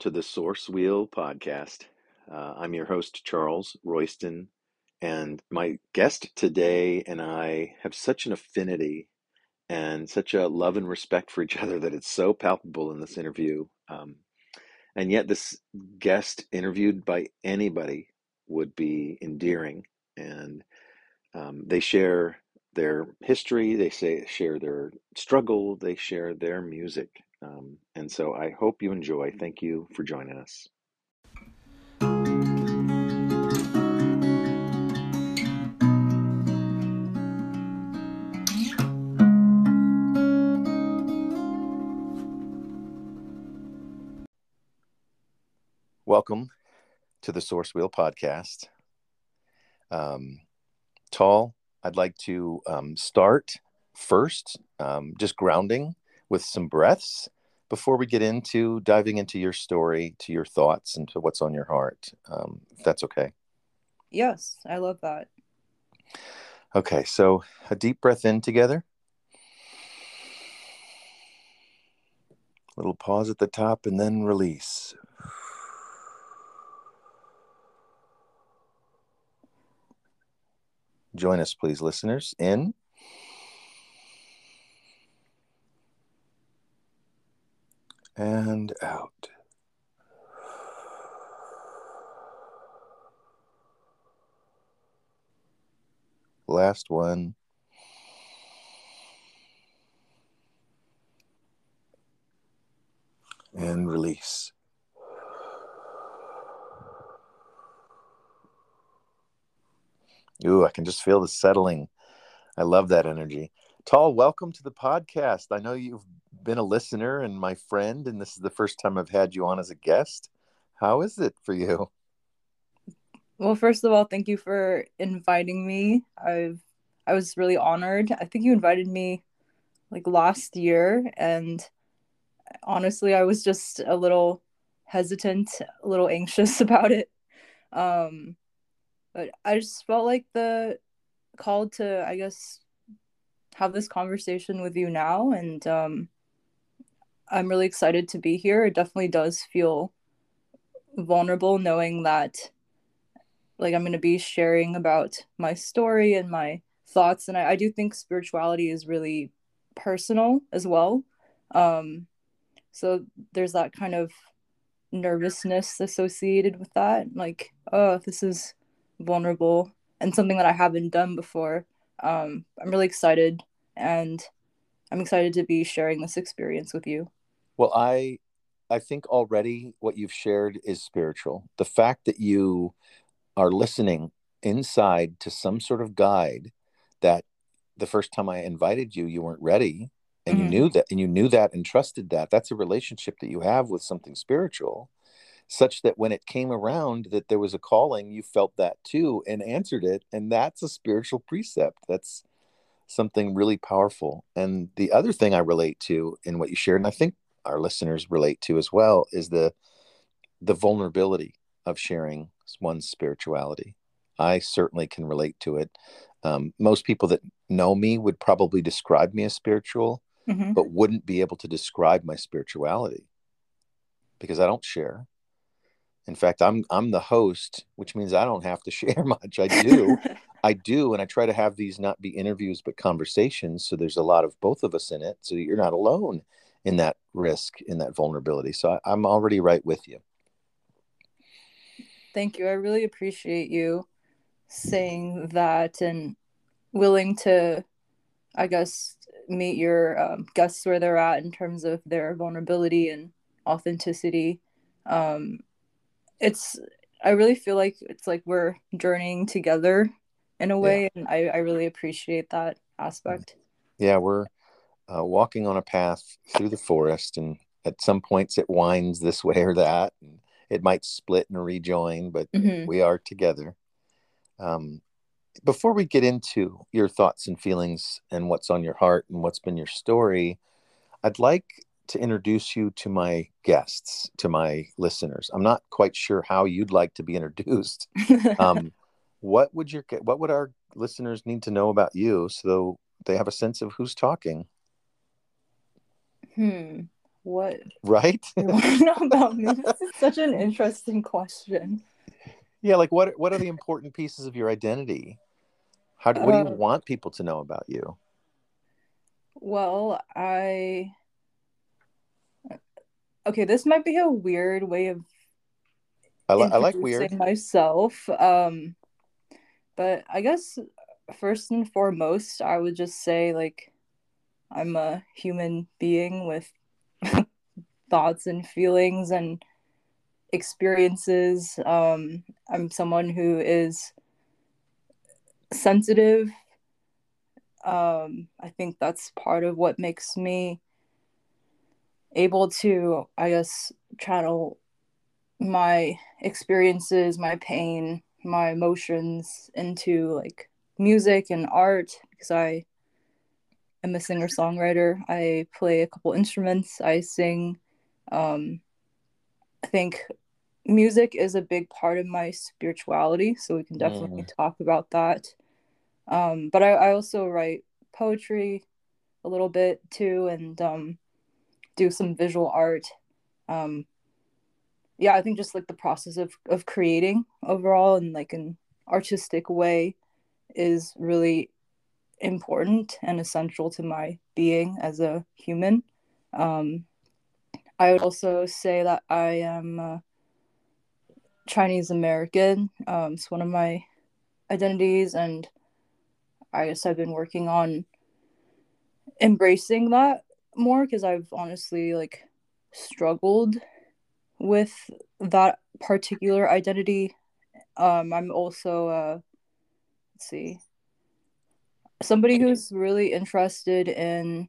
To the Source Wheel podcast. Uh, I'm your host, Charles Royston, and my guest today and I have such an affinity and such a love and respect for each other that it's so palpable in this interview. Um, and yet, this guest interviewed by anybody would be endearing, and um, they share their history, they say share their struggle, they share their music. Um, and so I hope you enjoy. Thank you for joining us. Welcome to the Source Wheel podcast. Um, Tall, I'd like to um, start first, um, just grounding with some breaths before we get into diving into your story, to your thoughts, and to what's on your heart. Um, if that's okay. Yes, I love that. Okay, so a deep breath in together. Little pause at the top and then release. Join us, please, listeners, in and out. Last one. And release. Ooh, I can just feel the settling. I love that energy. Tall, welcome to the podcast. I know you've been a listener and my friend, and this is the first time I've had you on as a guest. How is it for you? Well, first of all, thank you for inviting me. I've I was really honored. I think you invited me like last year and honestly, I was just a little hesitant, a little anxious about it. Um but I just felt like the call to I guess have this conversation with you now and um I'm really excited to be here. It definitely does feel vulnerable knowing that like I'm going to be sharing about my story and my thoughts and I, I do think spirituality is really personal as well. Um so there's that kind of nervousness associated with that like oh this is vulnerable and something that I haven't done before. Um I'm really excited and I'm excited to be sharing this experience with you. Well, I I think already what you've shared is spiritual. The fact that you are listening inside to some sort of guide that the first time I invited you, you weren't ready and mm-hmm. you knew that and you knew that and trusted that. That's a relationship that you have with something spiritual such that when it came around that there was a calling, you felt that too and answered it. And that's a spiritual precept. That's something really powerful. And the other thing I relate to in what you shared, and I think our listeners relate to as well is the the vulnerability of sharing one's spirituality. I certainly can relate to it. Um, most people that know me would probably describe me as spiritual, mm-hmm. but wouldn't be able to describe my spirituality because I don't share. In fact, I'm I'm the host, which means I don't have to share much. I do, I do, and I try to have these not be interviews but conversations. So there's a lot of both of us in it, so you're not alone in that risk, in that vulnerability. So I, I'm already right with you. Thank you. I really appreciate you saying that and willing to, I guess, meet your um, guests where they're at in terms of their vulnerability and authenticity. Um, it's, I really feel like it's like we're journeying together in a way, yeah. and I, I really appreciate that aspect. Yeah, we're uh, walking on a path through the forest, and at some points it winds this way or that, and it might split and rejoin, but mm-hmm. we are together. Um, before we get into your thoughts and feelings and what's on your heart and what's been your story, I'd like to introduce you to my guests, to my listeners. I'm not quite sure how you'd like to be introduced. um, what would your what would our listeners need to know about you so they have a sense of who's talking? Hmm. what right you want to know about me. This is such an interesting question. yeah like what what are the important pieces of your identity how do, what do you Uh, want people to know about you Well, I okay, this might be a weird way of i, li- I like weird myself. Um, but I guess first and foremost, I would just say like I'm a human being with thoughts and feelings and experiences. Um, I'm someone who is sensitive. Um, I think that's part of what makes me able to, I guess, channel my experiences, my pain, my emotions into like music and art because I am a singer songwriter. I play a couple instruments, I sing. Um, I think music is a big part of my spirituality, so we can definitely talk about that. Um, but I, I also write poetry a little bit too and um, do some visual art. Um, yeah, I think just like the process of, of creating overall in like an artistic way is really important and essential to my being as a human. Um, I would also say that I am uh, Chinese American. Um, it's one of my identities, and I guess I've been working on embracing that more because I've honestly like struggled with that particular identity. Um, I'm also uh, let's see, somebody who's really interested in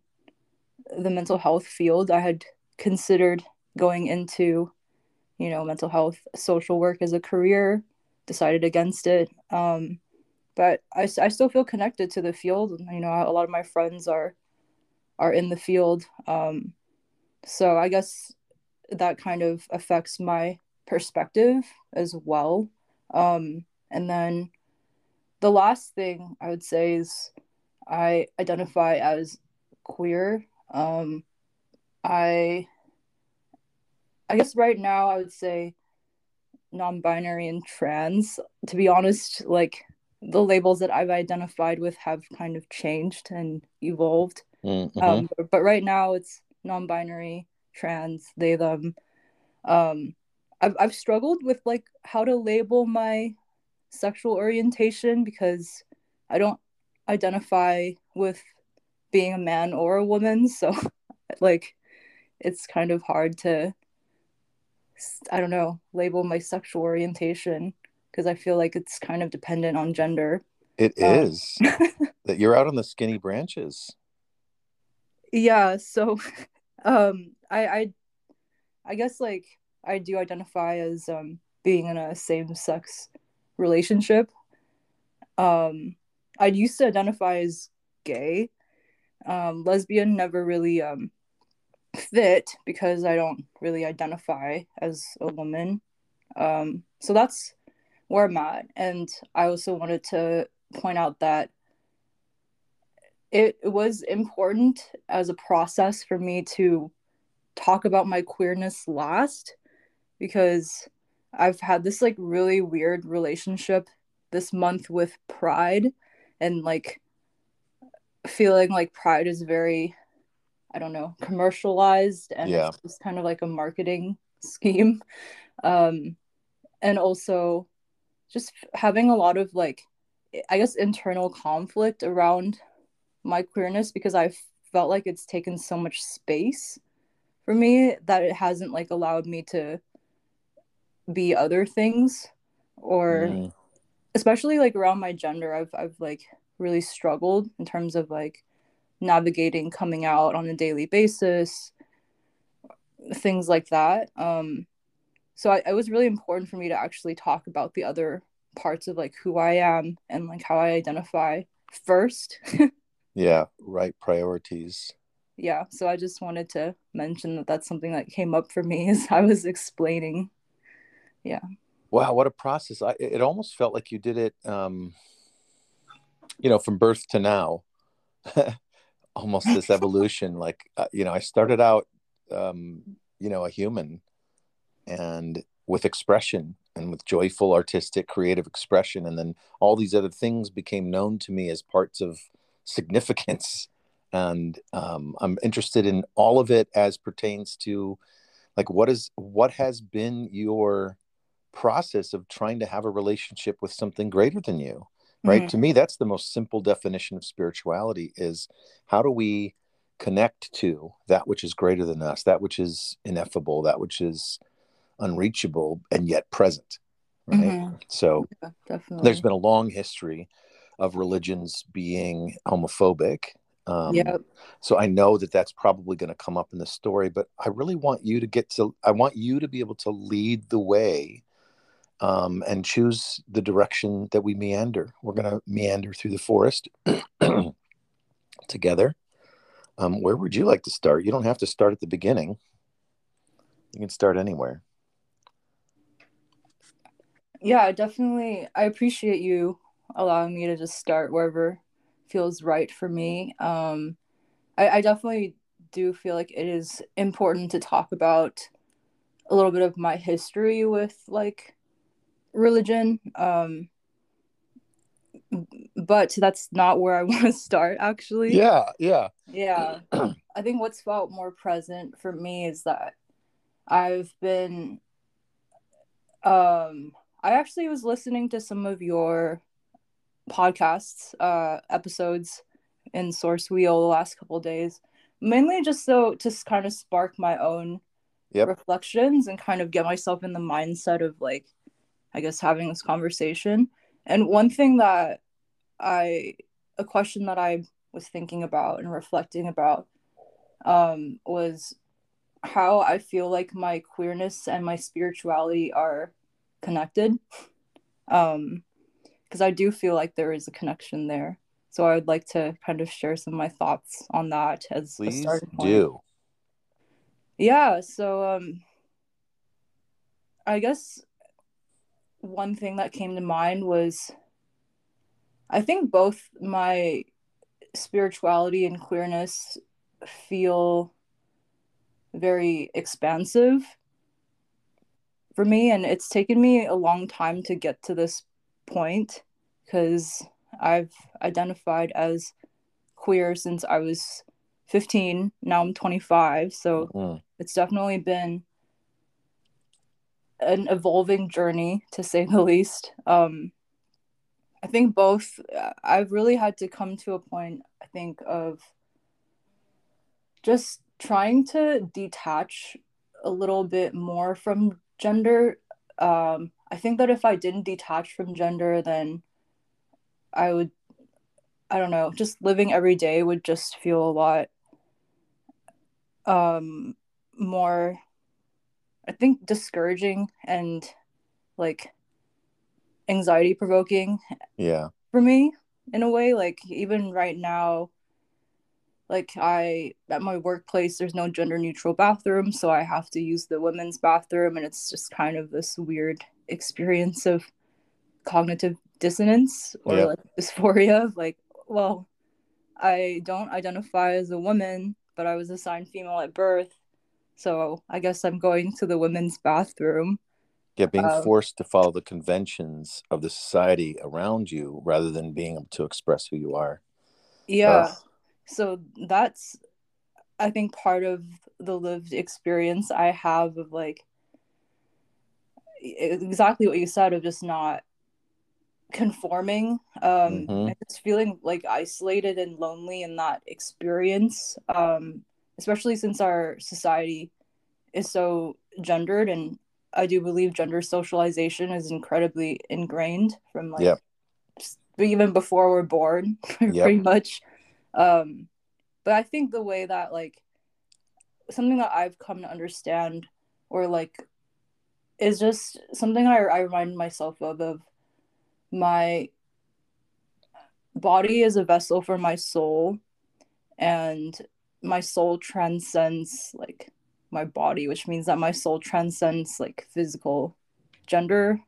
the mental health field. I had considered going into, you know, mental health social work as a career, decided against it. Um, but I, I still feel connected to the field. You know, a lot of my friends are are in the field. Um, so I guess that kind of affects my perspective as well. Um, and then the last thing I would say is I identify as queer. Um, I I guess right now I would say non-binary and trans. To be honest, like the labels that I've identified with have kind of changed and evolved. Mhm. Um, but, but right now it's non-binary, trans, they them. Um, I've I've struggled with like how to label my sexual orientation because I don't identify with being a man or a woman, so like it's kind of hard to I don't know, label my sexual orientation because I feel like it's kind of dependent on gender. It Uh, is that you're out on the skinny branches. Yeah, so um I I I guess like I do identify as um being in a same-sex relationship. Um I used to identify as gay. Um lesbian never really um fit because I don't really identify as a woman. Um so that's where I'm at and I also wanted to point out that it was important as a process for me to talk about my queerness last because I've had this like really weird relationship this month with pride and like feeling like pride is very I don't know commercialized and Yeah. it's just kind of like a marketing scheme um and also just having a lot of like I guess internal conflict around my queerness because I felt like it's taken so much space for me that it hasn't like allowed me to be other things or Mm. especially like around my gender I've I've like really struggled in terms of like navigating coming out on a daily basis things like that um so I, it was really important for me to actually talk about the other parts of like who I am and like how I identify first Yeah, right priorities. Yeah so i just wanted to mention that that's something that came up for me as i was explaining yeah Wow, what a process. I, it almost felt like you did it um you know, from birth to now. almost this evolution like uh, you know, I started out um, you know, a human and with expression and with joyful artistic creative expression and then all these other things became known to me as parts of significance and um, i'm interested in all of it as pertains to like what is what has been your process of trying to have a relationship with something greater than you right mm-hmm. to me that's the most simple definition of spirituality is how do we connect to that which is greater than us that which is ineffable that which is unreachable and yet present right mm-hmm. so yeah, there's been a long history of religions being homophobic um, yep. so i know that that's probably going to come up in the story but i really want you to get to i want you to be able to lead the way um, and choose the direction that we meander. We're going to meander through the forest together. Um, where would you like to start? You don't have to start at the beginning. You can start anywhere. Yeah, definitely. I appreciate you allowing me to just start wherever feels right for me. Um, I, I definitely do feel like it is important to talk about a little bit of my history with like religion. Um, but that's not where I want to start actually. Yeah, yeah. Yeah. I think what's felt more present for me is that I've been um I actually was listening to some of your podcasts, uh, episodes in Source Wheel the last couple days, mainly just so to kind of spark my own yep. reflections and kind of get myself in the mindset of like, I guess having this conversation. And one thing that I, a question that I was thinking about and reflecting about, um, was how I feel like my queerness and my spirituality are connected um because i do feel like there is a connection there so i would like to kind of share some of my thoughts on that as Please a starting point. do yeah so um i guess one thing that came to mind was i think both my spirituality and queerness feel very expansive for me and it's taken me a long time to get to this point because I've identified as queer since I was 15 now I'm 25 so mm-hmm. it's definitely been an evolving journey to say the least um I think both I've really had to come to a point I think of just trying to detach a little bit more from gender um i think that if i didn't detach from gender then i would i don't know just living every day would just feel a lot um more i think discouraging and like anxiety provoking yeah. for me in a way. Like even right now like i at my workplace there's no gender neutral bathroom so i have to use the women's bathroom and it's just kind of this weird experience of cognitive dissonance or yeah. like dysphoria like well i don't identify as a woman but i was assigned female at birth so i guess i'm going to the women's bathroom. Yeah being um, forced to follow the conventions of the society around you rather than being able to express who you are. Yeah so that's i think part of the lived experience i have of like exactly what you said of just not conforming um mm-hmm. just feeling like isolated and lonely in that experience um especially since our society is so gendered and i do believe gender socialization is incredibly ingrained from like yep. even before we're born yep. pretty much um but i think the way that like something that i've come to understand or like is just something I, I remind myself of of my body is a vessel for my soul and my soul transcends like my body which means that my soul transcends like physical gender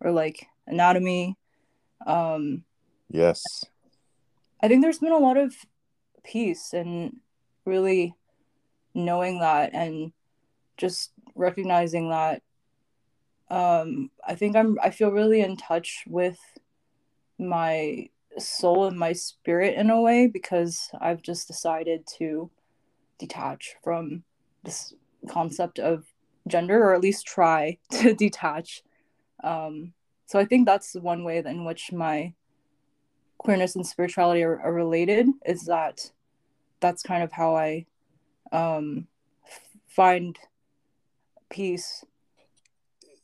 or like anatomy um yes. I think there's been a lot of peace and really knowing that and just recognizing that um i think i'm i feel really in touch with my soul and my spirit in a way because i've just decided to detach from this concept of gender or at least try to detach. Um so i think that's one way in which my queerness and spirituality are, are related is that that's kind of how i um find peace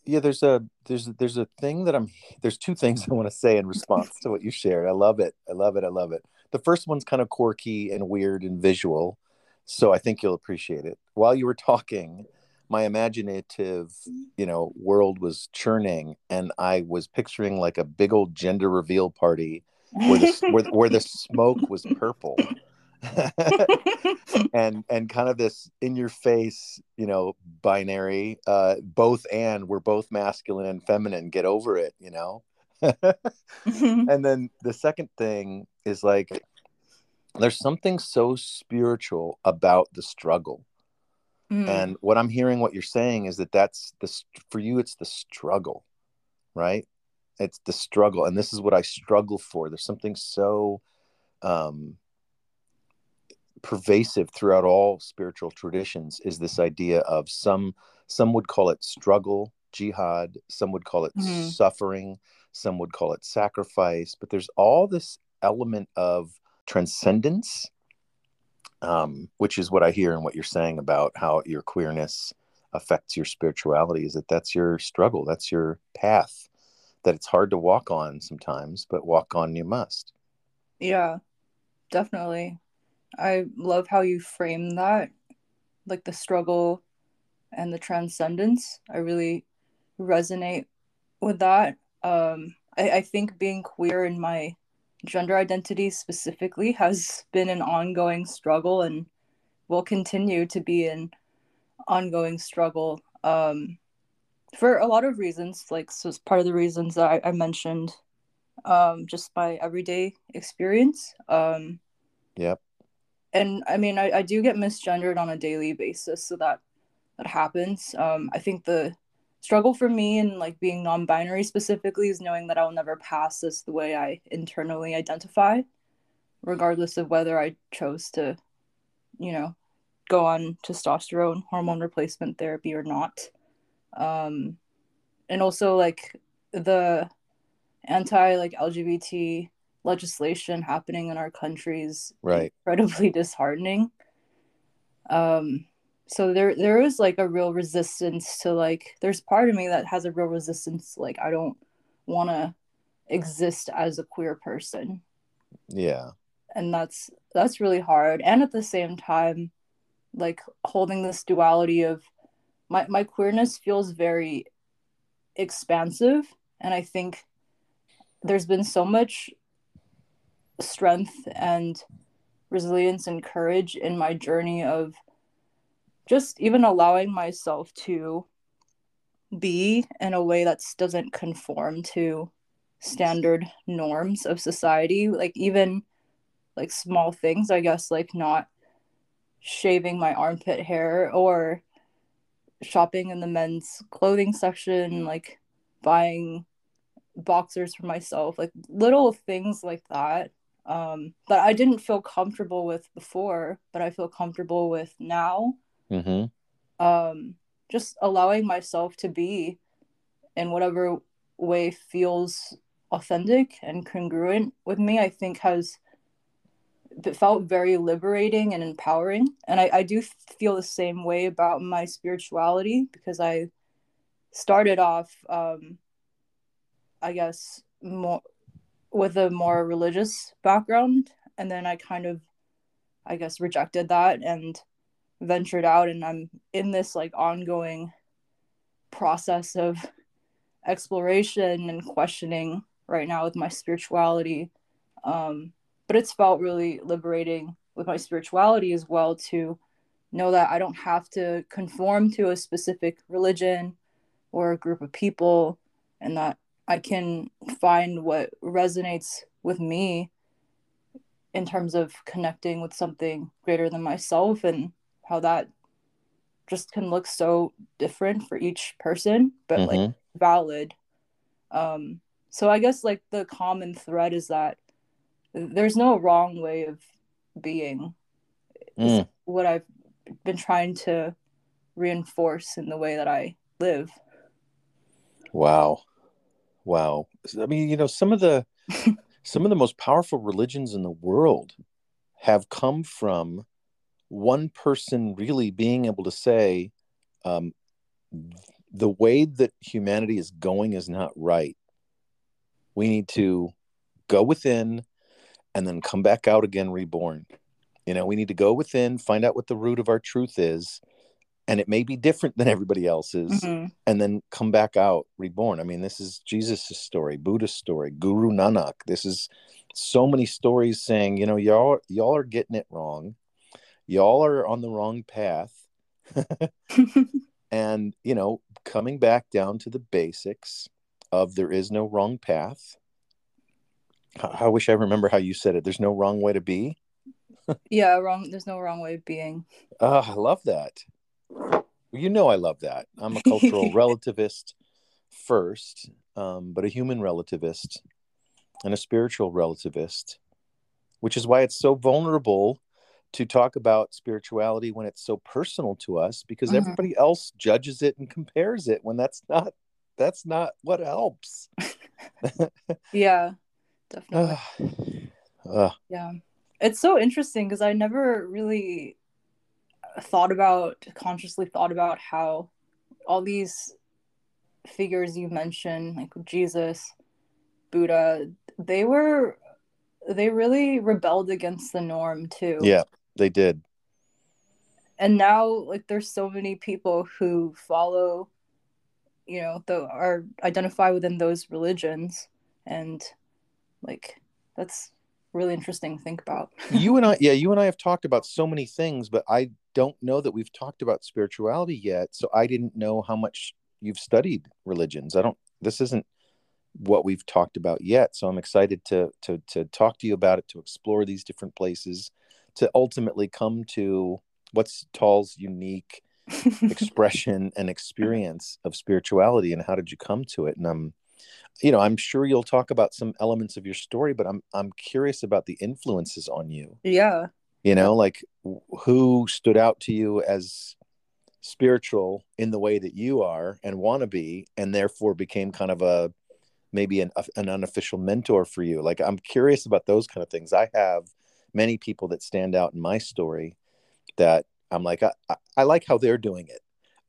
yeah there's a there's there's a thing that i'm there's two things i want to say in response to what you shared. I love it. I love it. I love it. The first one's kind of quirky and weird and visual so i think you'll appreciate it. While you were talking my imaginative you know world was churning and i was picturing like a big old gender reveal party where the, where, where the smoke was purple and and kind of this in your face you know binary uh both and we're both masculine and feminine get over it you know? And then the second thing is like there's something so spiritual about the struggle. Mm. and what i'm hearing what you're saying is that that's the for you it's the struggle right? It's the struggle and this is what i struggle for. There's something so um pervasive throughout all spiritual traditions is this idea of some some would call it struggle jihad some would call it mm-hmm. suffering some would call it sacrifice but there's all this element of transcendence um, which is what i hear and what you're saying about how your queerness affects your spirituality is that that's your struggle that's your path that it's hard to walk on sometimes but walk on you must yeah definitely I love how you frame that, like the struggle and the transcendence. I really resonate with that. Um, I, I think being queer in my gender identity specifically has been an ongoing struggle and will continue to be an ongoing struggle um, for a lot of reasons. Like, so it's part of the reasons that I, I mentioned, um, just my everyday experience. Um, yep and I mean, I, I do get misgendered on a daily basis, so that that happens. Um, I think the struggle for me and like being non-binary specifically is knowing that I'll never pass as the way I internally identify, regardless of whether I chose to, you know, go on testosterone hormone replacement therapy or not. Um, and also like the anti like LGBT legislation happening in our country is right. incredibly disheartening. Um, so there there is like a real resistance to like there's part of me that has a real resistance like I don't want to exist as a queer person. Yeah. And that's that's really hard and at the same time like holding this duality of my my queerness feels very expansive and I think there's been so much strength and resilience and courage in my journey of just even allowing myself to be in a way that doesn't conform to standard norms of society. Like even like small things i guess like not shaving my armpit hair or shopping in the men's clothing section like buying boxers for myself like little things like that um, that I didn't feel comfortable with before, but I feel comfortable with now. Mm-hmm. Um, just allowing myself to be in whatever way feels authentic and congruent with me, I think has it felt very liberating and empowering. And I, I do feel the same way about my spirituality because I started off, um, I guess, more with a more religious background. And then i kind of i guess rejected that and ventured out. And i'm in this like ongoing process of exploration and questioning right now with my spirituality. Um, but it's felt really liberating with my spirituality as well to know that i don't have to conform to a specific religion or a group of people and that I can find what resonates with me in terms of connecting with something greater than myself and how that just can look so different for each person, but mm-hmm. like valid. Um, so I guess like the common thread is that there's no wrong way of being. Mm. What I've been trying to reinforce in the way that I live. Wow. Wow. I mean, you know, some of the some of the most powerful religions in the world have come from one person really being able to say um, the way that humanity is going is not right we need to go within and then come back out again reborn you know we need to go within find out what the root of our truth is and it may be different than everybody else's mm-hmm. and then come back out reborn. I mean this is jesus' story buddha's story guru nanak. This is so many stories saying you know y'all y'all are getting it wrong. Y'all are on the wrong path. And you know coming back down to the basics of there is no wrong path. I, I wish i remember how you said it. There's no wrong way to be. Yeah wrong there's no wrong way of being. Oh i love that you know i love that. I'm a cultural relativist first um, but a human relativist and a spiritual relativist which is why it's so vulnerable to talk about spirituality when it's so personal to us because mm-hmm. everybody else judges it and compares it when that's not that's not what helps. Yeah definitely. Uh, yeah. It's so interesting because i never really thought about consciously thought about how all these figures you mentioned like jesus buddha they were they really rebelled against the norm too yeah they did. And now like there's so many people who follow you know, the are identify within those religions and like that's really interesting to think about. you and I yeah, you and I have talked about so many things, but I don't know that we've talked about spirituality yet. So I didn't know how much you've studied religions. I don't this isn't what we've talked about yet. So I'm excited to to to talk to you about it, to explore these different places to ultimately come to what's Tall's unique expression and experience of spirituality and how did you come to it and i'm you know i'm sure you'll talk about some elements of your story but i'm i'm curious about the influences on you yeah you know like who stood out to you as spiritual in the way that you are and want to be and therefore became kind of a maybe an, an unofficial mentor for you like i'm curious about those kind of things i have many people that stand out in my story that I'm like, I, I like how they're doing it.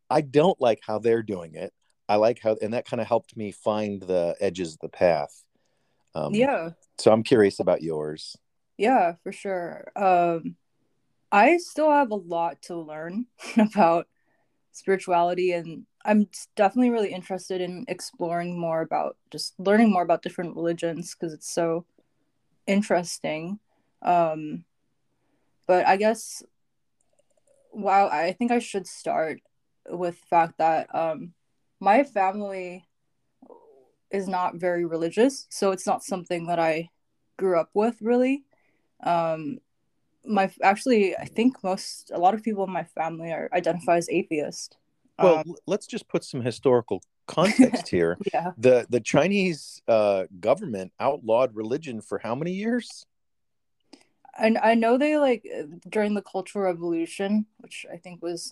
I don't like how they're doing it. I like how, and that kind of helped me find the edges of the path. Um, yeah. So I'm curious about yours. Yeah, for sure. Um, I still have a lot to learn about spirituality, and I'm definitely really interested in exploring more about just learning more about different religions because it's so interesting. Um, but I guess, wow, I think I should start with the fact that um, my family is not very religious, so it's not something that I grew up with really. Um, my actually, I think most a lot of people in my family are identify as atheist. Well, um, let's just put some historical context here. yeah. The the Chinese uh, government outlawed religion for how many years? and I know they like during the Cultural Revolution, which I think was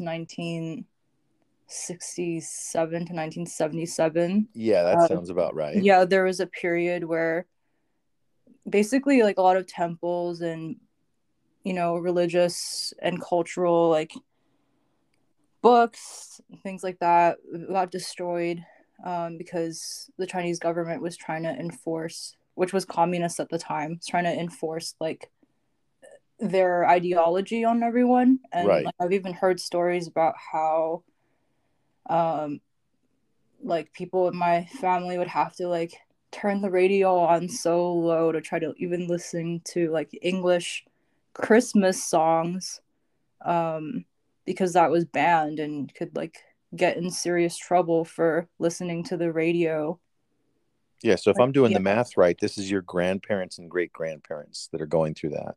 1967 to 1977. Yeah, that uh, sounds about right. Yeah, there was a period where basically like a lot of temples and you know religious and cultural like books things like that got destroyed um, because the Chinese government was trying to enforce, which was communist at the time, was trying to enforce like their ideology on everyone and right. like, i've even heard stories about how um like people in my family would have to like turn the radio on so low to try to even listen to like english christmas songs um because that was banned and could like get in serious trouble for listening to the radio yeah so if like, i'm doing yeah. the math right this is your grandparents and great grandparents that are going through that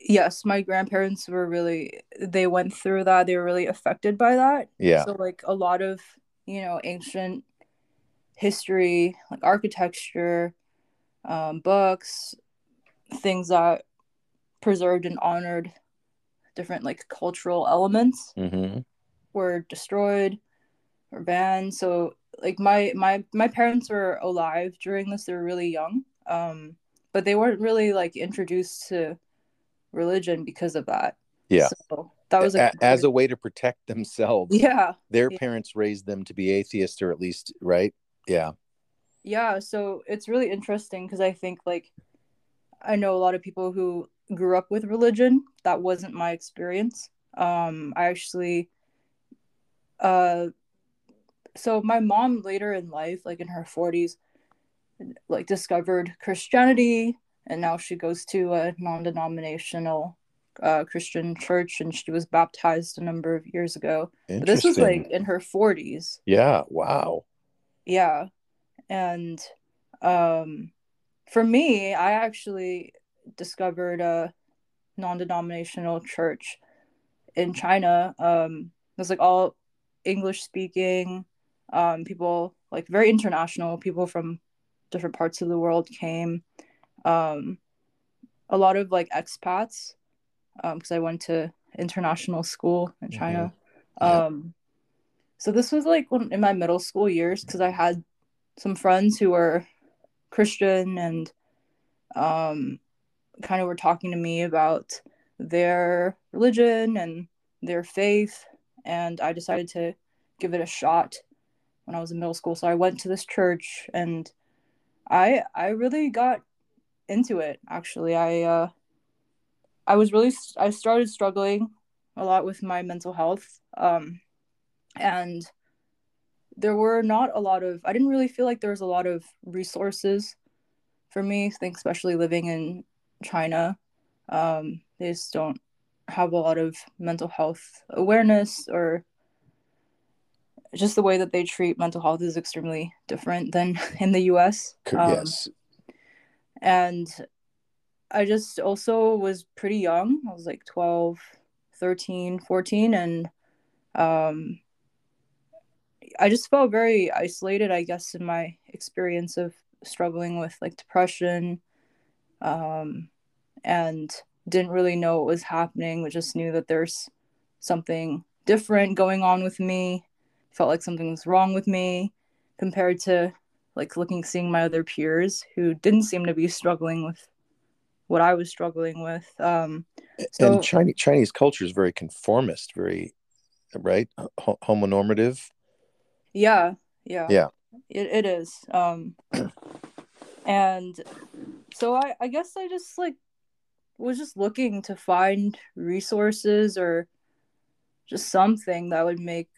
yes, my grandparents were really they went through that. They were really affected by that. Yeah. So like a lot of, you know, ancient history, like architecture, um, books, things that preserved and honored different like cultural elements hmm were destroyed or banned. So like my my my parents were alive during this. They were really young. Um, but they weren't really like introduced to religion because of that. Yeah. So that was A- as a way to protect themselves. yeah. Their Yeah. parents raised them to be atheists, or at least, right? Yeah. Yeah, so it's really interesting because I think like I know a lot of people who grew up with religion. That wasn't my experience. Um, I actually, uh, so my mom later in life, like in her forties, like discovered Christianity, and now she goes to a non-denominational uh, Christian church, and she was baptized a number of years ago. But this was like in her forties. yeah. Wow. yeah and um for me i actually discovered a non-denominational church in china um it was like all english speaking um people like very international people from different parts of the world came um a lot of like expats um because i went to international school in china Yeah. um so this was like when, in my middle school years because I had some friends who were Christian and um, kind of were talking to me about their religion and their faith, and I decided to give it a shot when I was in middle school. So I went to this church, and I I really got into it. Actually, I uh, I was really I started struggling a lot with my mental health. Um, and there were not a lot of i didn't really feel like there was a lot of resources for me i think especially living in china um, they just don't have a lot of mental health awareness or just the way that they treat mental health is extremely different than in the us Um, yes. And i just also was pretty young. I was like 12 13 14 and um i just felt very isolated i guess in my experience of struggling with like depression um and didn't really know what was happening but just knew that there's something different going on with me. Felt like something was wrong with me compared to like looking seeing my other peers who didn't seem to be struggling with what I was struggling with. Um, so and Chinese Chinese culture is very conformist, very right, Ho- homonormative. yeah, yeah, Yeah. it, it is. Um, and so I, I guess I just like was just looking to find resources or just something that would make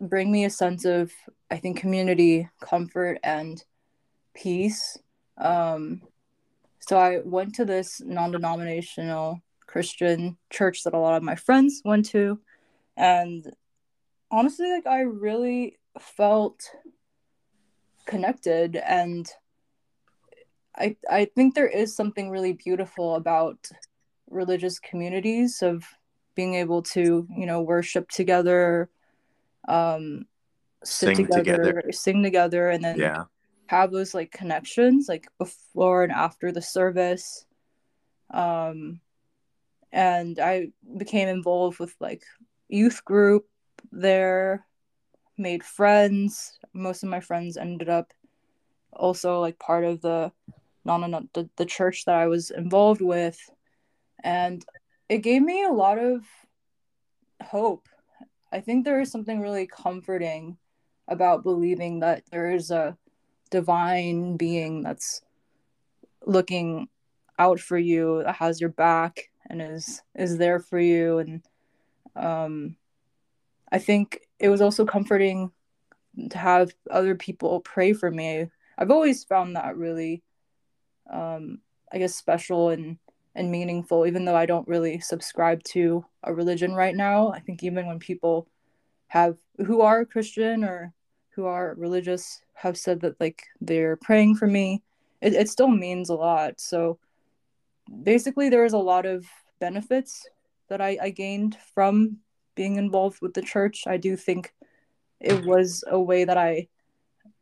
bring me a sense of I think community, comfort, and peace. Um, so I went to this non-denominational Christian church that a lot of my friends went to, and honestly, like I really felt connected, and I I think there is something really beautiful about religious communities of being able to you know worship together um sit Sing together, together. sing together and then Yeah. have those like connections like before and after the service um and i became involved with like youth group there made friends most of my friends ended up also like part of the non non the, the church that i was involved with and it gave me a lot of hope i think there is something really comforting about believing that there is a divine being that's looking out for you that has your back and is is there for you. And um i think it was also comforting to have other people pray for me. I've always found that really um i guess special and and meaningful even though i don't really subscribe to a religion right now i think even when people have who are christian or who are religious have said that like they're praying for me it, it still means a lot so basically there is a lot of benefits that I, I gained from being involved with the church. I do think it was a way that I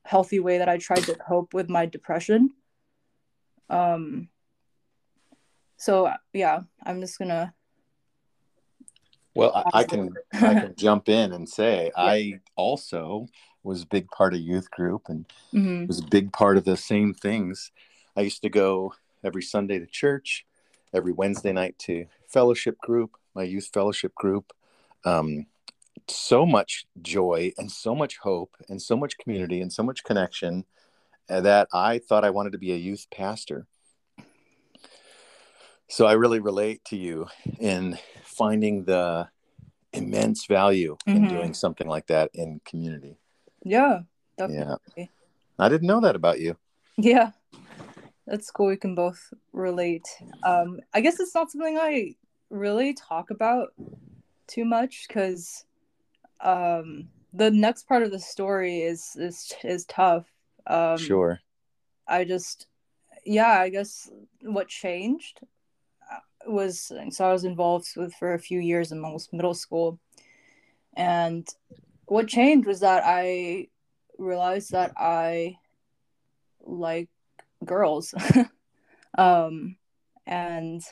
healthy way that I tried to cope with my depression. Um so yeah, I'm just gonna well, I, I can I can jump in and say yeah. I also was a big part of youth group and mm-hmm. was a big part of the same things. I used to go every Sunday to church, every Wednesday night to fellowship group, my youth fellowship group. Um, so much joy and so much hope and so much community and so much connection uh, that I thought I wanted to be a youth pastor. So I really relate to you in finding the immense value mm-hmm. in doing something like that in community. Yeah, definitely. Yeah. I didn't know that about you. Yeah. That's cool. We can both relate. Um, I guess it's not something I really talk about too much because um, the next part of the story is is is tough. Um, sure. I just, yeah, I guess what changed was so I was involved with for a few years in most middle school, and what changed was that I realized that I like girls. um, and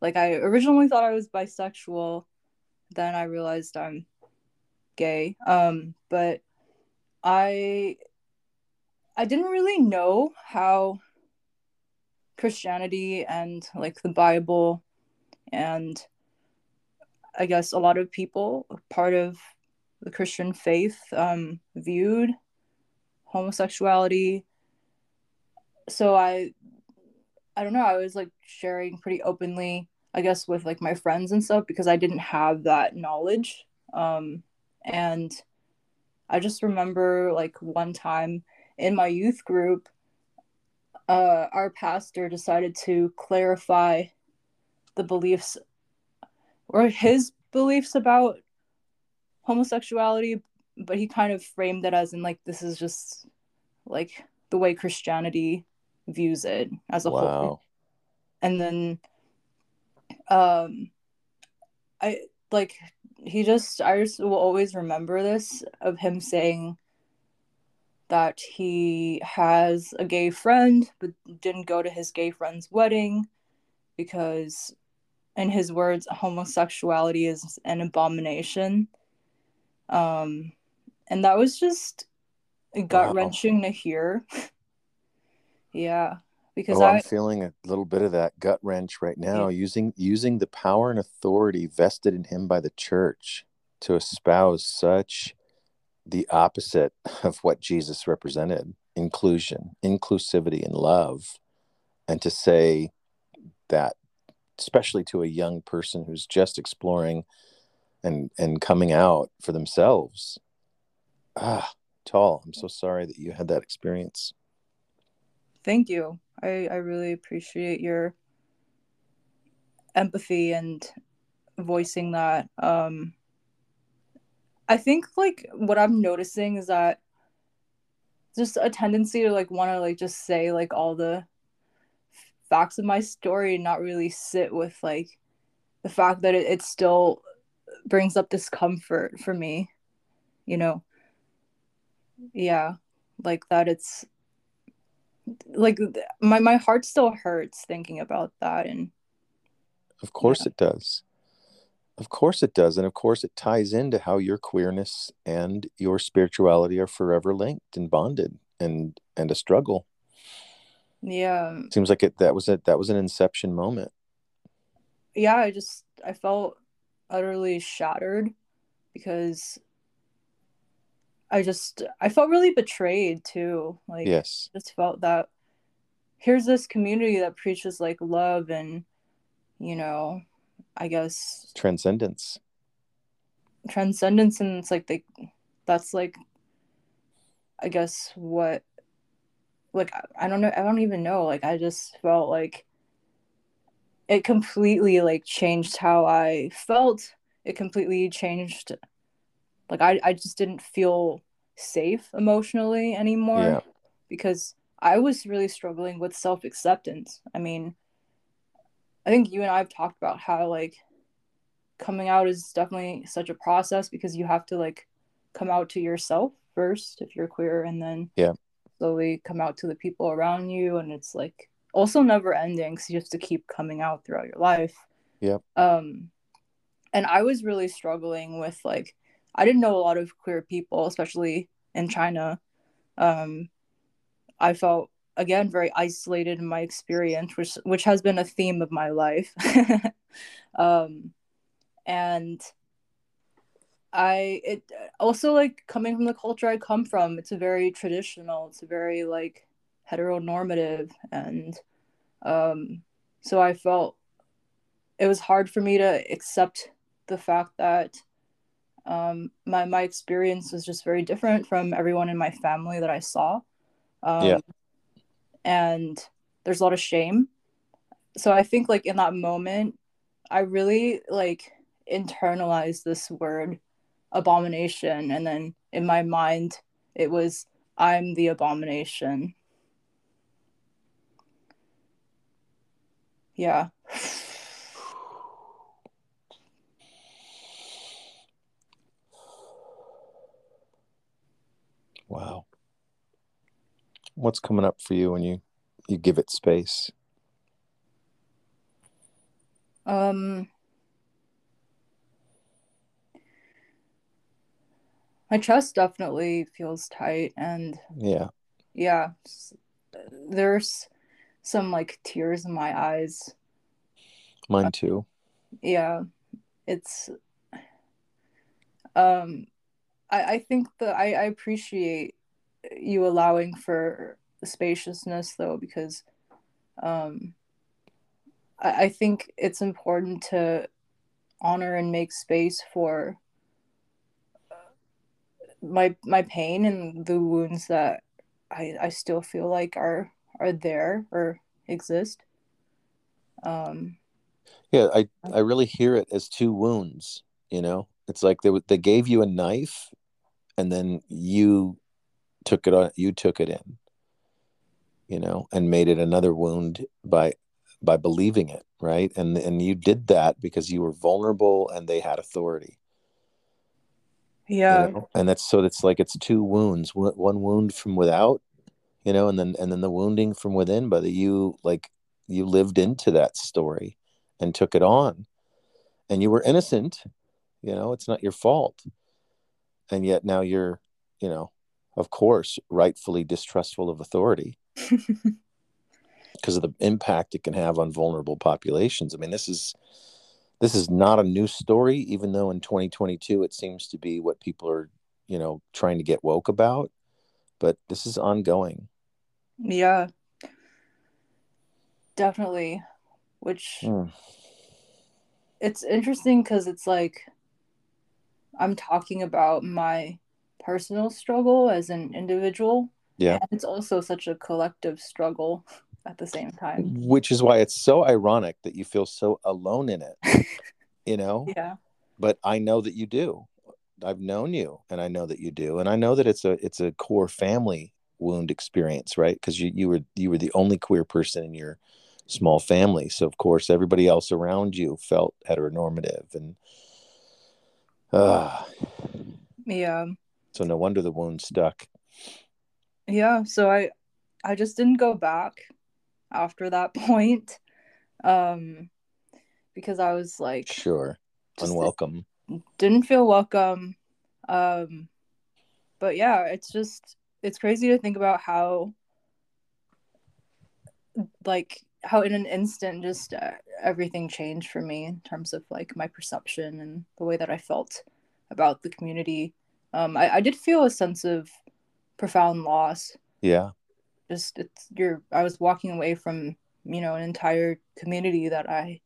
like I originally thought I was bisexual, then I realized I'm gay. Um, but I I didn't really know how Christianity and like the Bible and I guess a lot of people part of the Christian faith um, viewed homosexuality so I I don't know, I was like sharing pretty openly, I guess, with like my friends and stuff because I didn't have that knowledge. Um, and I just remember like one time in my youth group, uh, our pastor decided to clarify the beliefs or his beliefs about homosexuality, but he kind of framed it as in like this is just like the way Christianity views it as a wow. whole. And then um I like he just I just will always remember this of him saying that he has a gay friend but didn't go to his gay friend's wedding because in his words homosexuality is an abomination um and that was just gut wrenching wow. to hear Yeah, because oh, I, am feeling a little bit of that gut wrench right now. Yeah. Using using the power and authority vested in him by the church to espouse such the opposite of what Jesus represented: inclusion, inclusivity, and love, and to say that, especially to a young person who's just exploring and and coming out for themselves. Ah, tall. I'm so sorry that you had that experience thank you. I, I really appreciate your empathy and voicing that. Um, I think like what I'm noticing is that just a tendency to like want to like just say like all the facts of my story and not really sit with like the fact that it, it still brings up discomfort for me you know yeah like that it's like my my heart still hurts thinking about that and of course yeah. it does of course it does and of course it ties into how your queerness and your spirituality are forever linked and bonded and and a struggle. Yeah. Seems like it that was it that was an inception moment. Yeah i just i felt utterly shattered because I just I felt really betrayed too. Like yes, just felt that here's this community that preaches like love and you know, I guess transcendence. Transcendence and it's like they that's like I guess what like I don't know I don't even know like I just felt like it completely like changed how I felt. It completely changed like I, I just didn't feel safe emotionally anymore yeah. because I was really struggling with self acceptance. I mean, I think you and I have talked about how like coming out is definitely such a process because you have to like come out to yourself first if you're queer and then yeah. slowly come out to the people around you. And it's like also never ending because you have to keep coming out throughout your life. Yeah. Um and i was really struggling with like i didn't know a lot of queer people especially in china. Um i felt again very isolated in my experience which which has been a theme of my life um and I it also like coming from the culture I come from, it's a very traditional, it's a very like heteronormative and um so I felt it was hard for me to accept the fact that um my my experience was just very different from everyone in my family that I saw. Um yeah. And there's a lot of shame. So I think like in that moment I really like internalized this word abomination and then in my mind it was i'm the abomination. Yeah. Wow what's coming up for you when you you give it space? Um my chest definitely feels tight and yeah. yeah there's some like tears in my eyes. Mine too. Yeah it's um i i think that i i appreciate you allowing for spaciousness though because um I, I think it's important to honor and make space for my my pain and the wounds that I I still feel like are are there or exist. Um, yeah, I I really hear it as two wounds. You know, it's like they they gave you a knife, and then you took it on. You took it in. You know, and made it another wound by by believing it, right? And and you did that because you were vulnerable and they had authority. Yeah. You know? And that's so it's like it's two wounds, one wound from without, you know, and then and then the wounding from within, but you like you lived into that story and took it on. And you were innocent, you know, it's not your fault. And yet now you're, you know, of course, rightfully distrustful of authority. because of the impact it can have on vulnerable populations. I mean, this is this is not a new story, even though in 2022 it seems to be what people are, you know, trying to get woke about. But this is ongoing. Yeah. Definitely. Which mm. it's interesting because it's like I'm talking about my personal struggle as an individual. Yeah. And it's also such a collective struggle at the same time. Which is why it's so ironic that you feel so alone in it. you know? Yeah. But I know that you do. I've known you and I know that you do. And I know that it's a it's a core family wound experience, right? Because you, you were you were the only queer person in your small family. So of course everybody else around you felt heteronormative and uh yeah. So no wonder the wound stuck. Yeah. So I I just didn't go back after that point um because i was like sure unwelcome didn't feel welcome um but yeah it's just it's crazy to think about how like how in an instant just uh, everything changed for me in terms of like my perception and the way that i felt about the community um i, I did feel a sense of profound loss. Yeah. Just it's you're i was walking away from you know an entire community that i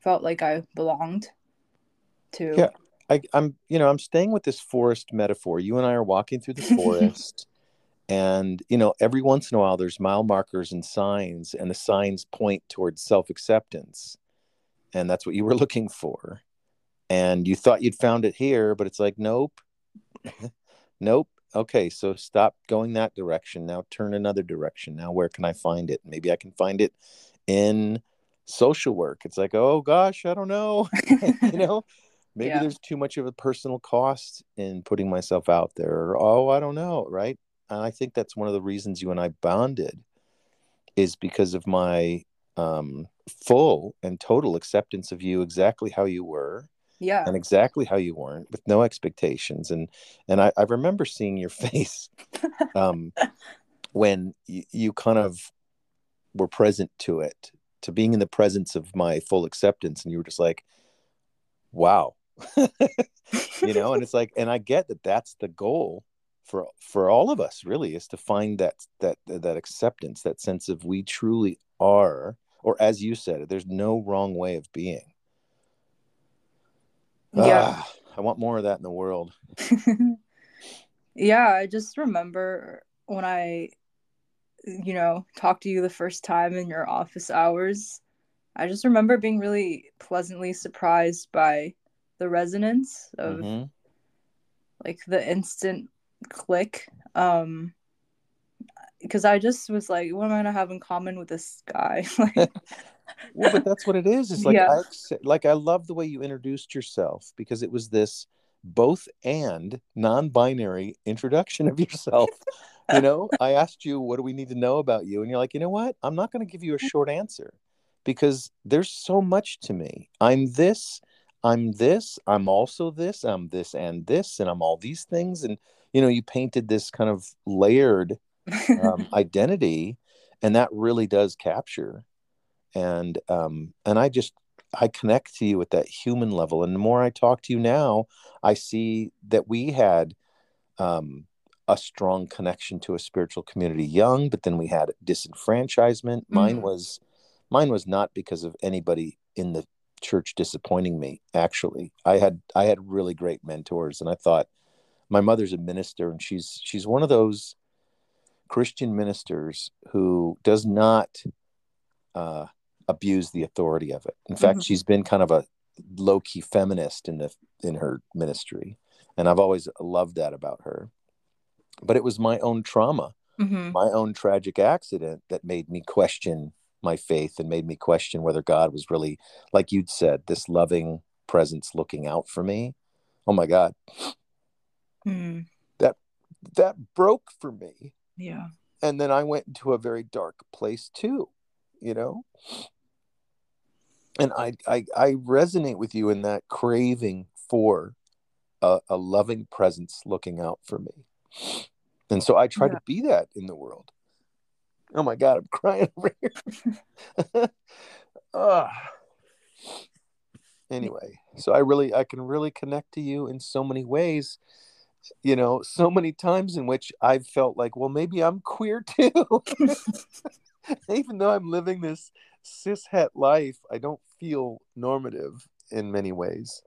felt like i belonged to. Yeah. I, i'm you know i'm staying with this forest metaphor. You and i are walking through the forest and you know every once in a while there's mile markers and signs and the signs point towards self-acceptance and that's what you were looking for. And you thought you'd found it here but it's like nope nope okay, so stop going that direction. Now turn another direction. Now where can I find it? Maybe I can find it in social work. It's like, oh gosh, I don't know. you know, maybe Yeah. there's too much of a personal cost in putting myself out there. Or, oh, I don't know, right? And I think that's one of the reasons you and I bonded is because of my um, full and total acceptance of you exactly how you were Yeah. and exactly how you weren't with no expectations and and i, I remember seeing your face um when you, you kind of were present to it to being in the presence of my full acceptance and you were just like wow you know and it's like and i get that that's the goal for for all of us really is to find that that that acceptance that sense of we truly are or as you said there's no wrong way of being Yeah. Ah, i want more of that in the world yeah, I just remember when I, you know, talked to you the first time in your office hours. I just remember being really pleasantly surprised by the resonance of Mhm. like the instant click. Um, because I just was like, what am I gonna have in common with this guy? like, well but that's what it is it's like Yeah. i accept, like i love the way you introduced yourself because it was this both and non-binary introduction of yourself. You know i asked you what do we need to know about you? And you're like you know what? I'm not going to give you a short answer because there's so much to me. I'm this i'm this i'm also this i'm this and this and i'm all these things. And you know you painted this kind of layered um, identity and that really does capture and um and i just i connect to you at that human level. And the more i talk to you now i see that we had um a strong connection to a spiritual community young but then we had disenfranchisement. Mine Mhm. was mine was not because of anybody in the church disappointing me actually. I had i had really great mentors and i thought my mother's a minister and she's she's one of those christian ministers who does not uh abuse the authority of it in fact Mhm. she's been kind of a low-key feminist in the in her ministry and i've always loved that about her but it was my own trauma hmm my own tragic accident that made me question my faith and made me question whether God was really, like you'd said, this loving presence looking out for me. Oh my God, Mm, that broke for me. yeah. And then I went into a very dark place too, you know? And I, I, I resonate with you in that craving for a, a loving presence looking out for me. And so I try Yeah. to be that in the world. Oh my God, I'm crying over here. Ah. Anyway, so I really, I can really connect to you in so many ways, you know, so many times in which I've felt like, well, maybe I'm queer too. Even though I'm living this cis het life, I don't feel normative in many ways.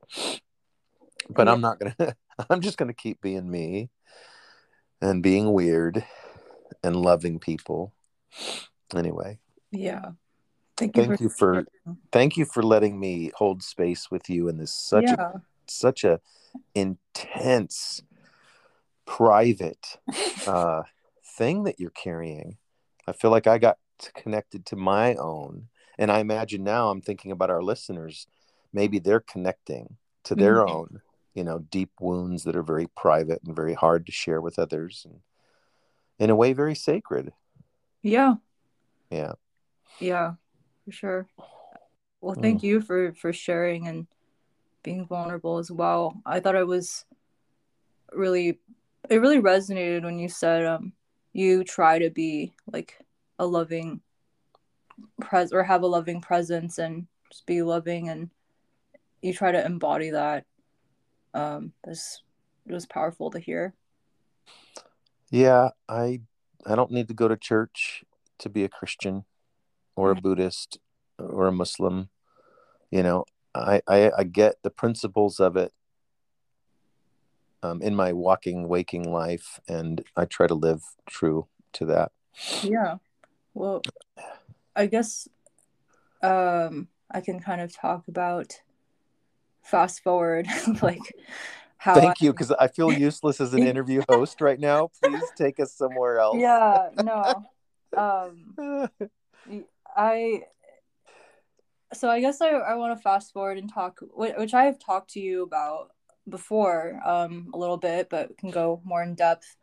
But Yeah. I'm not going to, I'm just going to keep being me and being weird and loving people. Anyway, Yeah. Thank you thank for you for thank you for letting me hold space with you in this such a such a intense private uh thing that you're carrying i feel like i got connected to my own and i imagine now i'm thinking about our listeners maybe they're connecting to their Mhm. own you know deep wounds that are very private and very hard to share with others and in a way very sacred Yeah. yeah Yeah. For sure. Well, thank you for for sharing and being vulnerable as well. I thought it was really it really resonated when you said um you try to be like a loving pres or have a loving presence and just be loving and you try to embody that. Um this it was powerful to hear. Yeah, I I don't need to go to church to be a Christian or a. Buddhist or a Muslim. You know, I I, I get the principles of it um, in my walking, waking life, and I try to live true to that. Yeah. Well, I guess um I can kind of talk about fast forward like how Thank I, you, because I feel useless as an interview host right now. Please take us somewhere else. Yeah, no. Um I so I guess I, I want to fast forward and talk, which I have talked to you about before um, a little bit, but can go more in depth.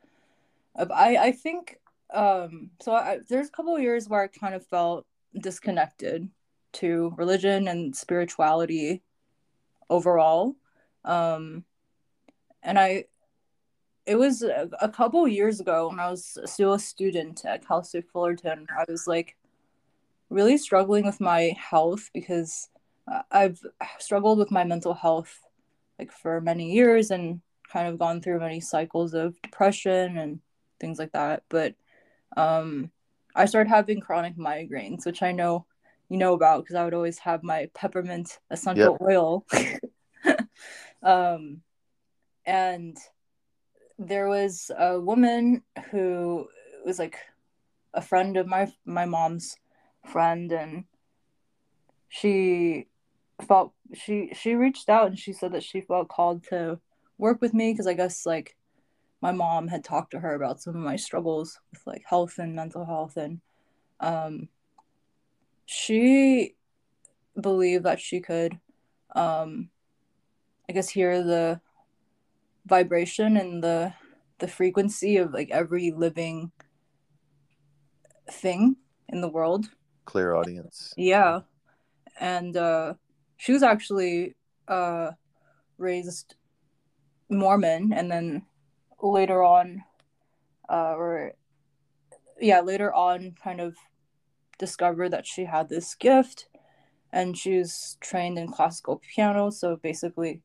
I, I think um, so. I, there's a couple years where I kind of felt disconnected to religion and spirituality overall. Um, and I, it was a, a couple years ago when I was still a student at Cal State Fullerton. I was like really struggling with my health because I've struggled with my mental health like for many years and kind of gone through many cycles of depression and things like that. But um, I started having chronic migraines, which I know you know about because I would always have my peppermint essential yep. oil. um, and there was a woman who was like a friend of my my mom's friend and she felt she she reached out and she said that she felt called to work with me because I guess like my mom had talked to her about some of my struggles with like health and mental health and um she believed that she could um I guess hear the vibration and the the frequency of like every living thing in the world. Clairaudience. Yeah. And uh she was actually uh raised mormon and then later on uh or yeah later on kind of discovered that she had this gift and she was trained in classical piano so basically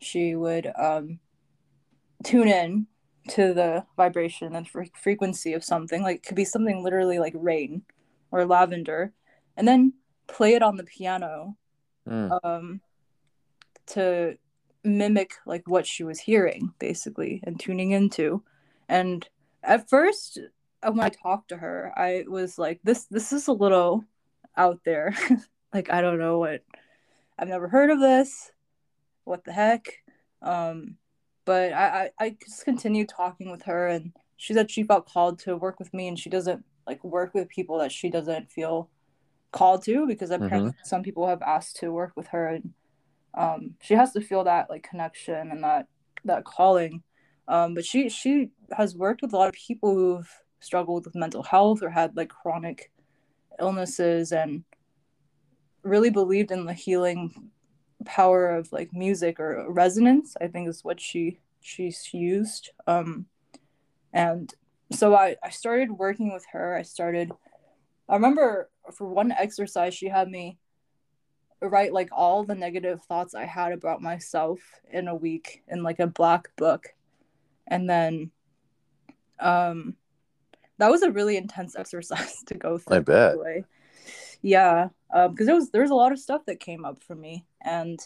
she would um tune in to the vibration and fre- frequency of something like it could be something literally like rain or lavender and then play it on the piano mm. um, to mimic like what she was hearing basically and tuning into. And at first when i talked to her i was like this this is a little out there. Like i don't know what i've never heard of this. What the heck? Um but I, I i just continued talking with her and she said she felt called to work with me and she doesn't like work with people that she doesn't feel called to because apparently mm-hmm. some people have asked to work with her and um, she has to feel that like connection and that that calling. Um, but she she has worked with a lot of people who've struggled with mental health or had like chronic illnesses and really believed in the healing power of like music or resonance i think is what she she's used. Um and so i i started working with her. I started i remember for one exercise she had me write like all the negative thoughts i had about myself in a week in like a black book. And then um that was a really intense exercise to go through i bet. yeah Um because there was there was a lot of stuff that came up for me. And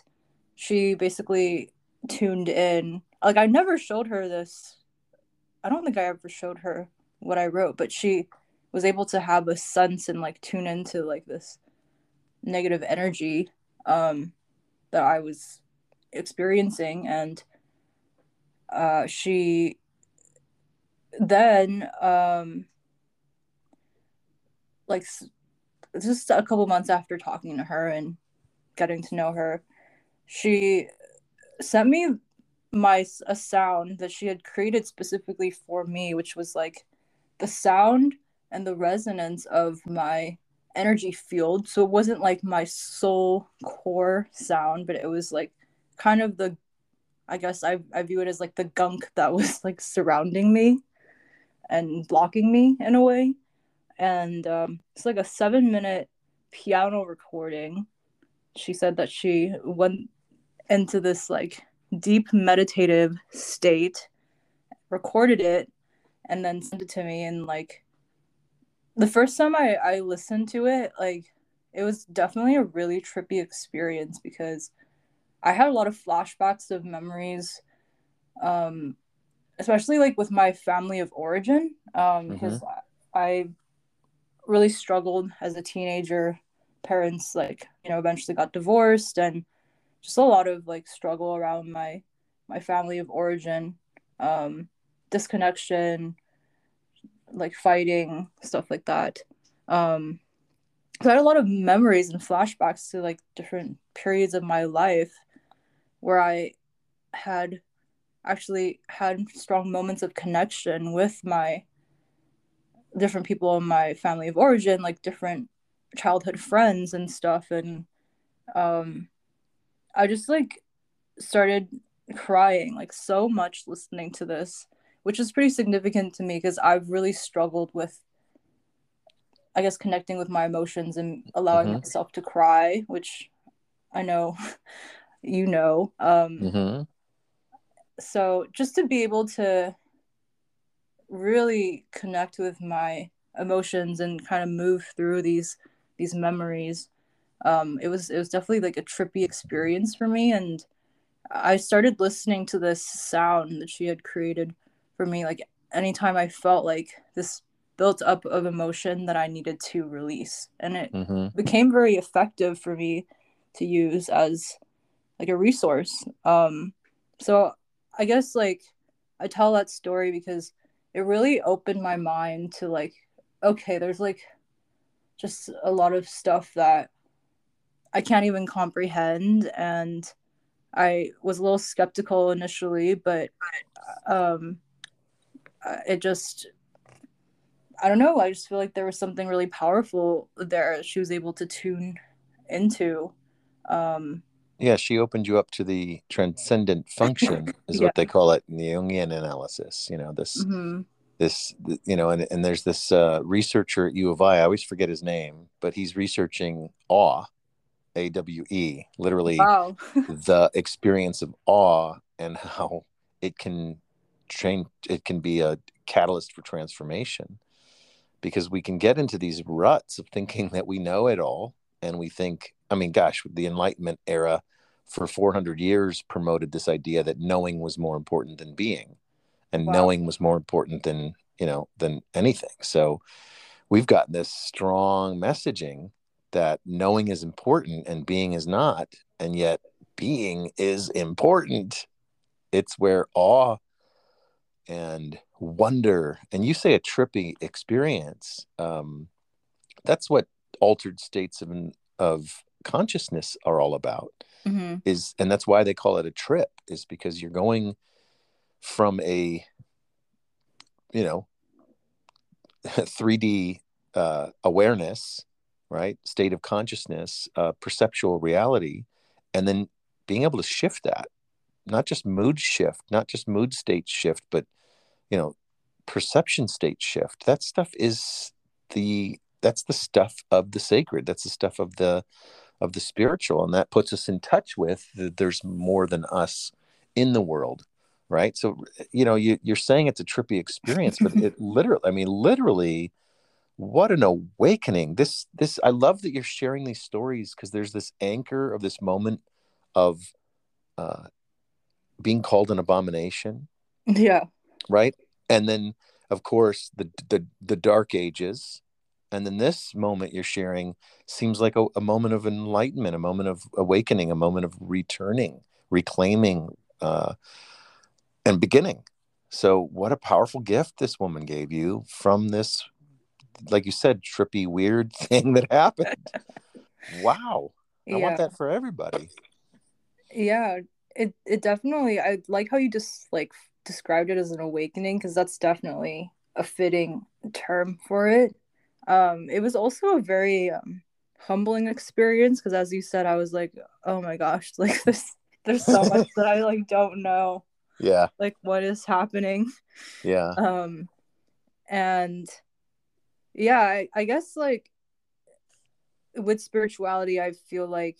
she basically tuned in. Like i never showed her this. I don't think i ever showed her what i wrote but she was able to have a sense and like tune into like this negative energy um that i was experiencing. And uh she then um like just a couple months after talking to her and getting to know her, she sent me my a sound that she had created specifically for me, which was like the sound and the resonance of my energy field. So it wasn't like my soul core sound, but it was like kind of the I guess I, I view it as like the gunk that was like surrounding me and blocking me in a way and um, it's like a seven minute piano recording. She said that she went into this like deep meditative state, recorded it, and then sent it to me. And like the first time I, I listened to it, like it was definitely a really trippy experience because I had a lot of flashbacks of memories, um, especially like with my family of origin, um, because mm-hmm. I really struggled as a teenager. Parents like, you know, eventually got divorced and just a lot of like struggle around my my family of origin. Um disconnection, like fighting, stuff like that. Um so I had a lot of memories and flashbacks to like different periods of my life where I had actually had strong moments of connection with my different people in my family of origin, like different childhood friends and stuff. And um, I just like started crying like so much listening to this, which is pretty significant to me because I've really struggled with, I guess, connecting with my emotions and allowing mm-hmm. myself to cry, which I know you know. Um, mm-hmm. So just to be able to really connect with my emotions and kind of move through these these memories um, it was it was definitely like a trippy experience for me and i started listening to this sound that she had created for me like anytime i felt like this built up of emotion that i needed to release. And it mm-hmm. became very effective for me to use as like a resource. Um so i guess like i tell that story because it really opened my mind to like okay there's like just a lot of stuff that i can't even comprehend. And i was a little skeptical initially but um it just i don't know i just feel like there was something really powerful there she was able to tune into um yeah she opened you up to the transcendent function is yeah. what they call it in the jungian analysis you know this mm-hmm. this you know and, and there's this uh, researcher at u of i i always forget his name but he's researching awe awe literally wow. the experience of awe and how it can train it can be a catalyst for transformation because we can get into these ruts of thinking that we know it all. And we think i mean gosh the enlightenment era for 400 years promoted this idea that knowing was more important than being and wow. knowing was more important than you know than anything. So we've gotten this strong messaging that knowing is important and being is not and yet being is important. It's where awe and wonder and you say a trippy experience um, that's what altered states of of consciousness are all about mm-hmm. is and that's why they call it a trip is because you're going from a you know 3d uh, awareness right state of consciousness uh, perceptual reality and then being able to shift that not just mood shift not just mood state shift but you know perception state shift. That stuff is the that's the stuff of the sacred. That's the stuff of the of the spiritual and that puts us in touch with that there's more than us in the world right? So you know you, you're saying it's a trippy experience but it literally i mean literally what an awakening. This this i love that you're sharing these stories because there's this anchor of this moment of uh being called an abomination yeah. right? And then of course the the the dark ages. And then this moment you're sharing seems like a, a, moment of enlightenment a moment of awakening a moment of returning reclaiming uh, and beginning. So what a powerful gift this woman gave you from this like you said trippy weird thing that happened. Wow. I yeah. want that for everybody. Yeah it it definitely i like how you just like described it as an awakening because that's definitely a fitting term for it. Um it was also a very um, humbling experience because as you said i was like oh my gosh like this there's so much that i like don't know yeah. like what is happening. Yeah. Um and yeah I, I guess like with spirituality i feel like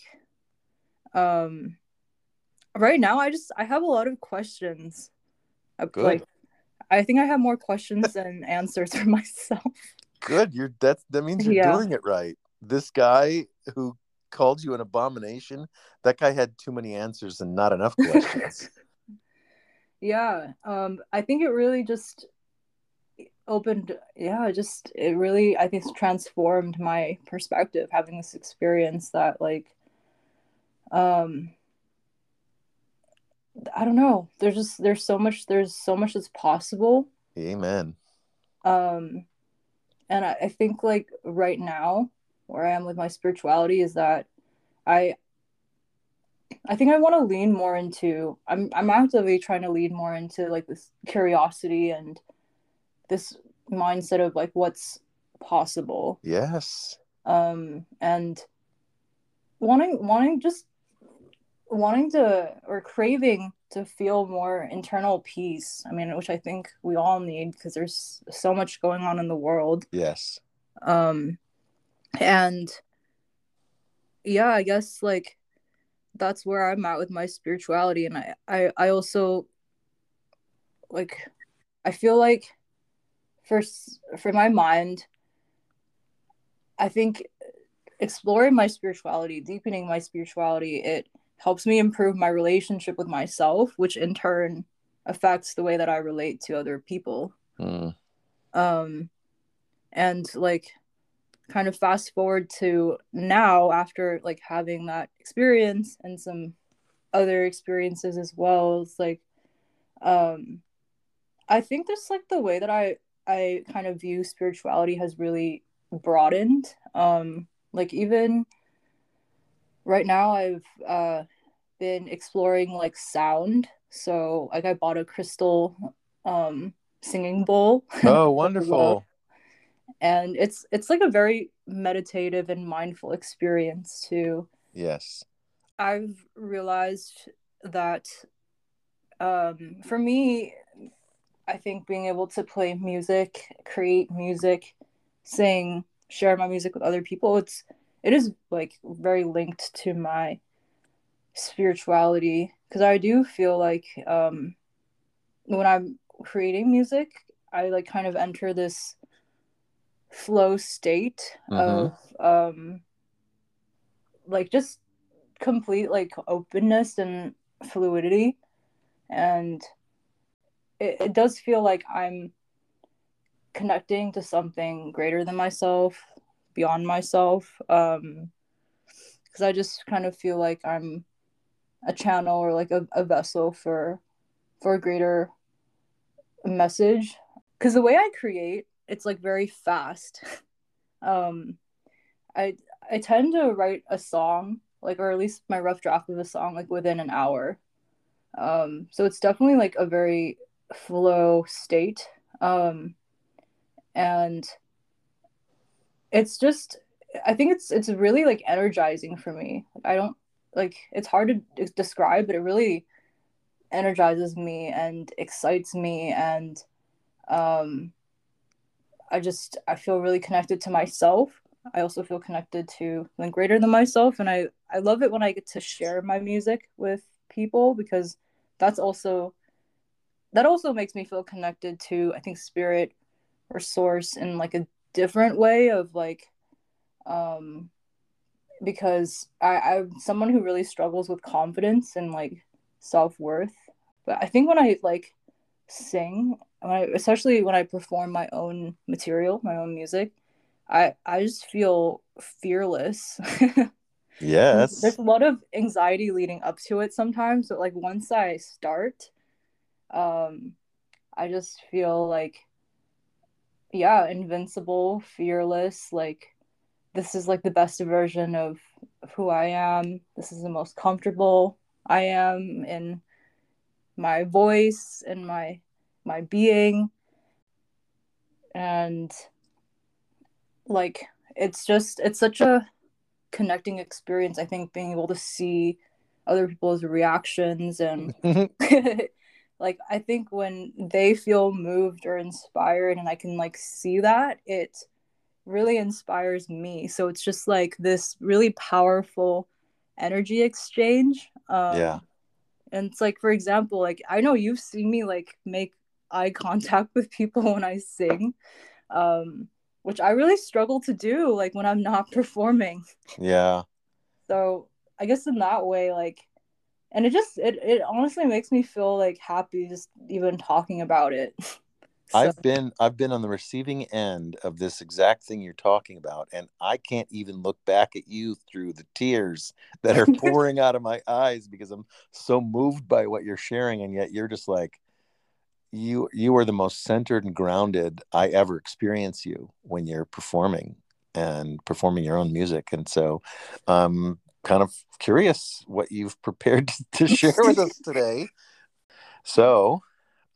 um right now i just i have a lot of questions Good. like i think i have more questions than answers for myself good. You're that's that means you're yeah. doing it right. This guy who called you an abomination, that guy had too many answers and not enough questions. yeah. Um I think it really just opened yeah, just it really I think transformed my perspective having this experience that like um I don't know. There's just there's so much there's so much that's possible. Amen. Um and I, I think like right now where I am with my spirituality is that I I think I want to lean more into I'm I'm actively trying to lean more into like this curiosity and this mindset of like what's possible. Yes. Um and wanting wanting just wanting to or craving to feel more internal peace. I mean, which I think we all need because there's so much going on in the world. Yes. Um and yeah, I guess like that's where I'm at with my spirituality and I I, I also like I feel like for for my mind I think exploring my spirituality, deepening my spirituality, it helps me improve my relationship with myself, which in turn affects the way that I relate to other people. Mm. Um and like kind of fast forward to now after like having that experience and some other experiences as well it's like um i think just like the way that i i kind of view spirituality has really broadened um like even right now i've uh been exploring like sound. So like i bought a crystal um singing bowl. Oh wonderful. And it's it's like a very meditative and mindful experience too. Yes. I've realized that um for me i think being able to play music create music sing share my music with other people it's it is like very linked to my spirituality because i do feel like um when i'm creating music i like kind of enter this flow state mm-hmm. of um like just complete like openness and fluidity and it, it does feel like i'm connecting to something greater than myself beyond myself um because i just kind of feel like i'm a channel or like a, a vessel for for a greater message because the way i create it's like very fast. um, I I tend to write a song like or at least my rough draft of a song like within an hour. Um, so it's definitely like a very flow state. Um, and it's just I think it's it's really like energizing for me. I don't like it's hard to describe, but it really energizes me and excites me and um I just I feel really connected to myself. I also feel connected to something greater than myself, and I I love it when I get to share my music with people because that's also that also makes me feel connected to I think spirit or source in like a different way of like um because I, I'm someone who really struggles with confidence and like self worth. But I think when I like sing when I, especially when I perform my own material, my own music, I I just feel fearless. yes. There's a lot of anxiety leading up to it sometimes, but like once I start, um, I just feel like, yeah, invincible, fearless. Like this is like the best version of, of who I am. This is the most comfortable I am in my voice and my my being and like it's just it's such a connecting experience i think being able to see other people's reactions and like i think when they feel moved or inspired and i can like see that it really inspires me so it's just like this really powerful energy exchange um, yeah and it's like for example like i know you've seen me like make eye contact with people when I sing, um, which I really struggle to do like when I'm not performing. Yeah. So I guess in that way, like, and it just it it honestly makes me feel like happy just even talking about it. so. I've been I've been on the receiving end of this exact thing you're talking about, and I can't even look back at you through the tears that are pouring out of my eyes because I'm so moved by what you're sharing, and yet you're just like, you you are the most centered and grounded I ever experience you when you're performing. and performing your own music. And so, um, kind of curious what you've prepared to share with us today. So,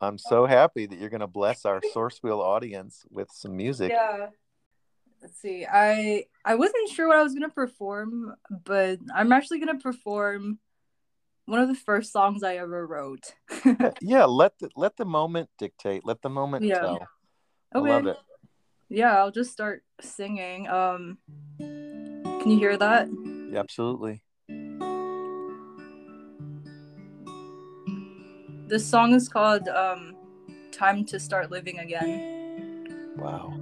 I'm so happy that you're going to bless our Source Wheel audience with some music. Yeah. Let's see. I I wasn't sure what I was going to perform, but I'm actually going to perform one of the first songs I ever wrote. yeah, let the let the moment dictate. Let the moment yeah. tell. Okay. I love it. Yeah, I'll just start singing. Um Can you hear that? Absolutely. This song is called um, Time to Start Living Again. Wow.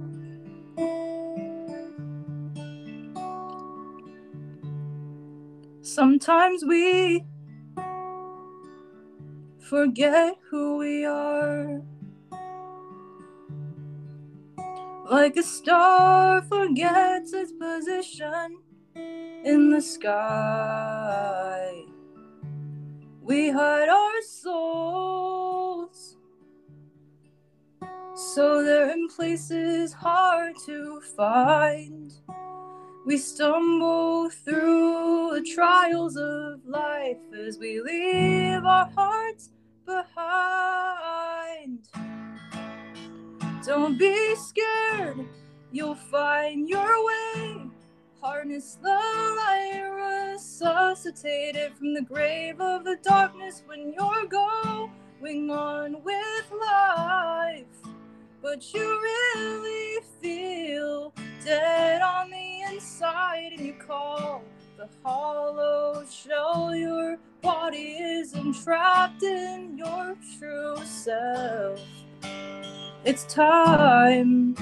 Sometimes we forget who we are. Like a star forgets its position in the sky. We hide our souls so they're in places hard to find. We stumble through the trials of life as we leave our hearts behind. Don't be scared, you'll find your way. Harness the light, resuscitated from the grave of the darkness when you're going on with life. But you really feel dead on the inside, and you call the hollow shell. Your body is entrapped in your true self. It's time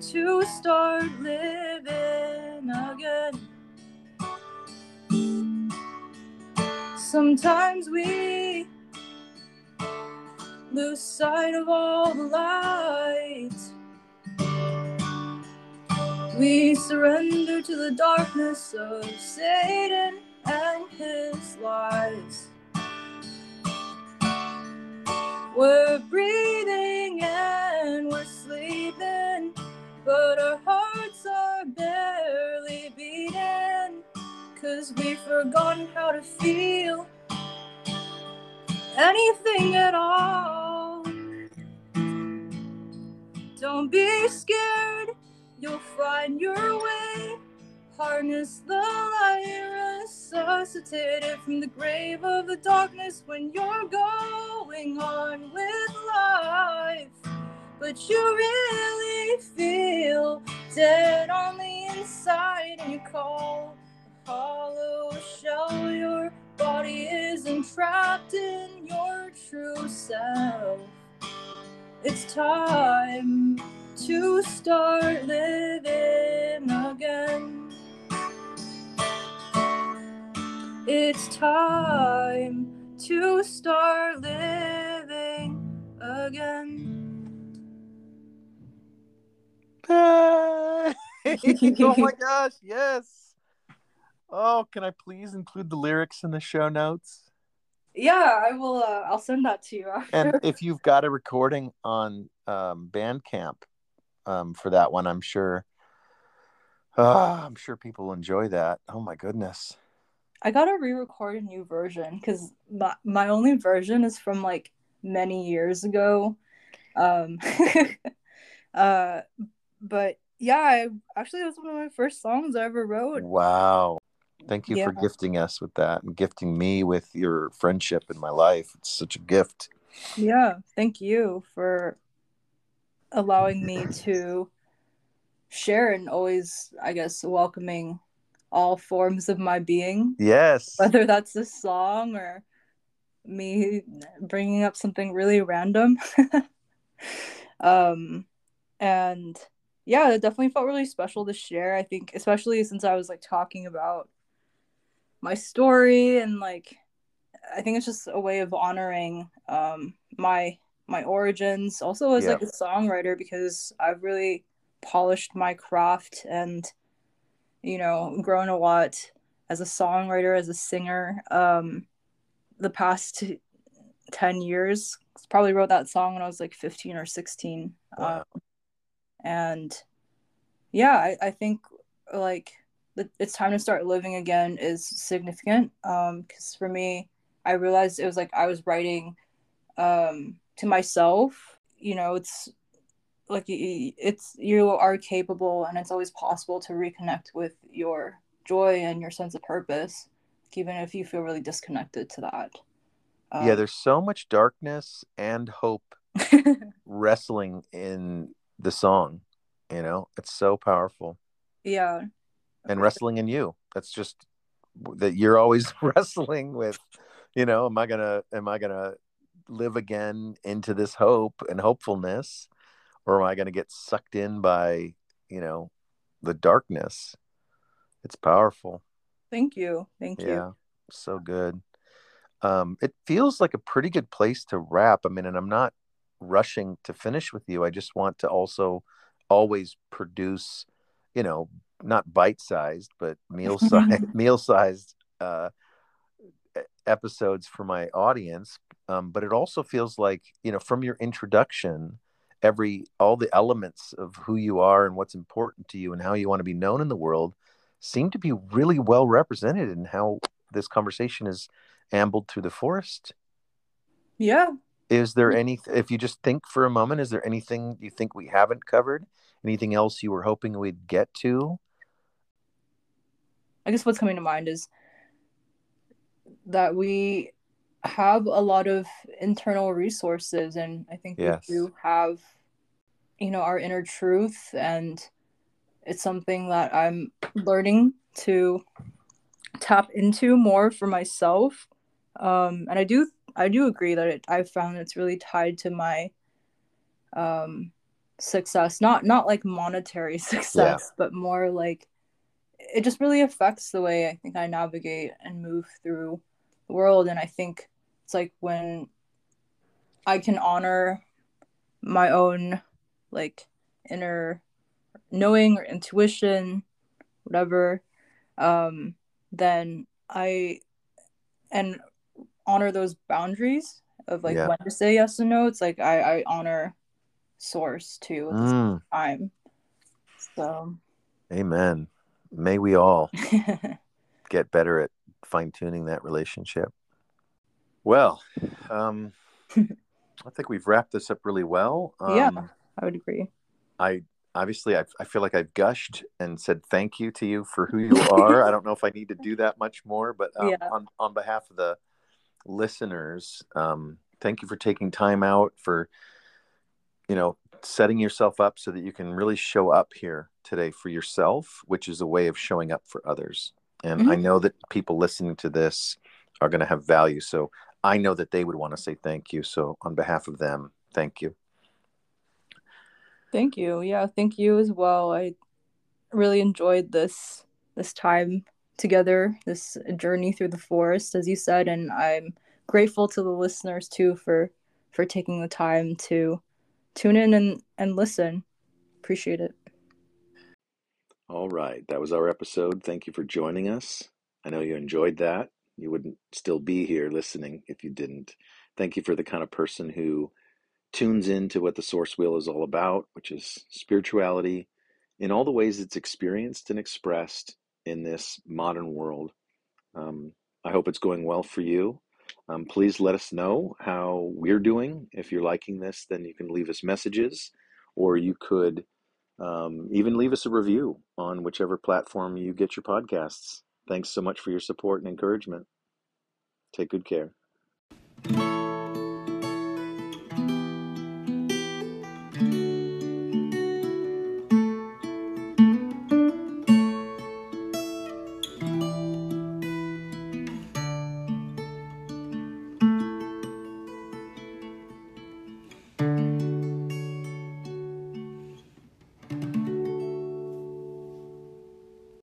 to start living again. Sometimes we lose sight of all the light. We surrender to the darkness of Satan and his lies. We're breathing and we're sleeping, but our hearts are barely beating. Cause we've forgotten how to feel anything at all. Don't be scared, you'll find your way. Harness the light, resuscitated from the grave of the darkness when you're going on with life. But you really feel dead on the inside, and you call a hollow shell. Your body is entrapped in your true self. It's time to start living again. It's time to start living again. oh my gosh, yes. Oh, can I please include the lyrics in the show notes? Yeah, I will. Uh, I'll send that to you. After. And if you've got a recording on um, Bandcamp um, for that one, I'm sure. Uh, I'm sure people will enjoy that. Oh my goodness. I gotta re-record a new version because my, my only version is from like many years ago. Um, uh, but yeah, I actually that's one of my first songs I ever wrote. Wow. Thank you yeah. for gifting us with that and gifting me with your friendship in my life. It's such a gift. Yeah, thank you for allowing me to share and always, I guess, welcoming all forms of my being. Yes. Whether that's a song or me bringing up something really random. um and yeah, it definitely felt really special to share. I think especially since I was like talking about my story and like I think it's just a way of honoring um my my origins also as yeah. like a songwriter because I've really polished my craft and you know, grown a lot as a songwriter, as a singer. Um, the past 10 years, probably wrote that song when I was like 15 or 16. Wow. Um, and yeah, I, I think like it's time to start living again is significant um because for me i realized it was like i was writing um to myself. You know it's like it's you are capable and it's always possible to reconnect with your joy and your sense of purpose even if you feel really disconnected to that. Um, yeah there's so much darkness and hope wrestling in the song you know? It's so powerful. Yeah. And wrestling in you. That's just that you're always wrestling with you know am i gonna am i gonna live again into this hope and hopefulness? Or am i gonna get sucked in by you know the darkness? It's powerful. Thank you. Thank you. Yeah. So good. Um it feels like a pretty good place to wrap. I mean and i'm not rushing to finish with you. I just want to also always produce you know not bite sized but meal sized meal sized uh episodes for my audience. Um, but it also feels like you know from your introduction every all the elements of who you are and what's important to you and how you want to be known in the world seem to be really well represented in how this conversation is ambled through the forest. Yeah is there any if you just think for a moment is there anything you think we haven't covered? Anything else you were hoping we'd get to? I guess what's coming to mind is that we have a lot of internal resources and i think yes. we do have you know our inner truth and it's something that i'm learning to tap into more for myself. Um and i do i do agree that it, i've found it's really tied to my um success not not like monetary success yeah. but more like it just really affects the way i think i navigate and move through the world and i think it's like when i can honor my own like inner knowing or intuition whatever um then i and honor those boundaries of like yeah. when to say yes and no it's like i i honor source too at the mm. time so amen may we all get better at fine tuning that relationship. Well, um, I think we've wrapped this up really well. Um, yeah, I would agree. I obviously I, I feel like I've gushed and said thank you to you for who you are. I don't know if I need to do that much more, but um, yeah. on on behalf of the listeners, um, thank you for taking time out for you know setting yourself up so that you can really show up here today for yourself, which is a way of showing up for others. And mm-hmm. I know that people listening to this are going to have value. So I know that they would want to say thank you. So on behalf of them, thank you. Thank you. Yeah, thank you as well. I really enjoyed this this time together, this journey through the forest, as you said, and I'm grateful to the listeners too for for taking the time to tune in and and listen. Appreciate it. All right. That was our episode. Thank you for joining us. I know you enjoyed that. You wouldn't still be here listening if you didn't. Thank you for the kind of person who tunes into what the source wheel is all about, which is spirituality in all the ways it's experienced and expressed in this modern world. Um, I hope it's going well for you. Um, please let us know how we're doing. If you're liking this, then you can leave us messages or you could um, even leave us a review on whichever platform you get your podcasts. Thanks so much for your support and encouragement. Take good care.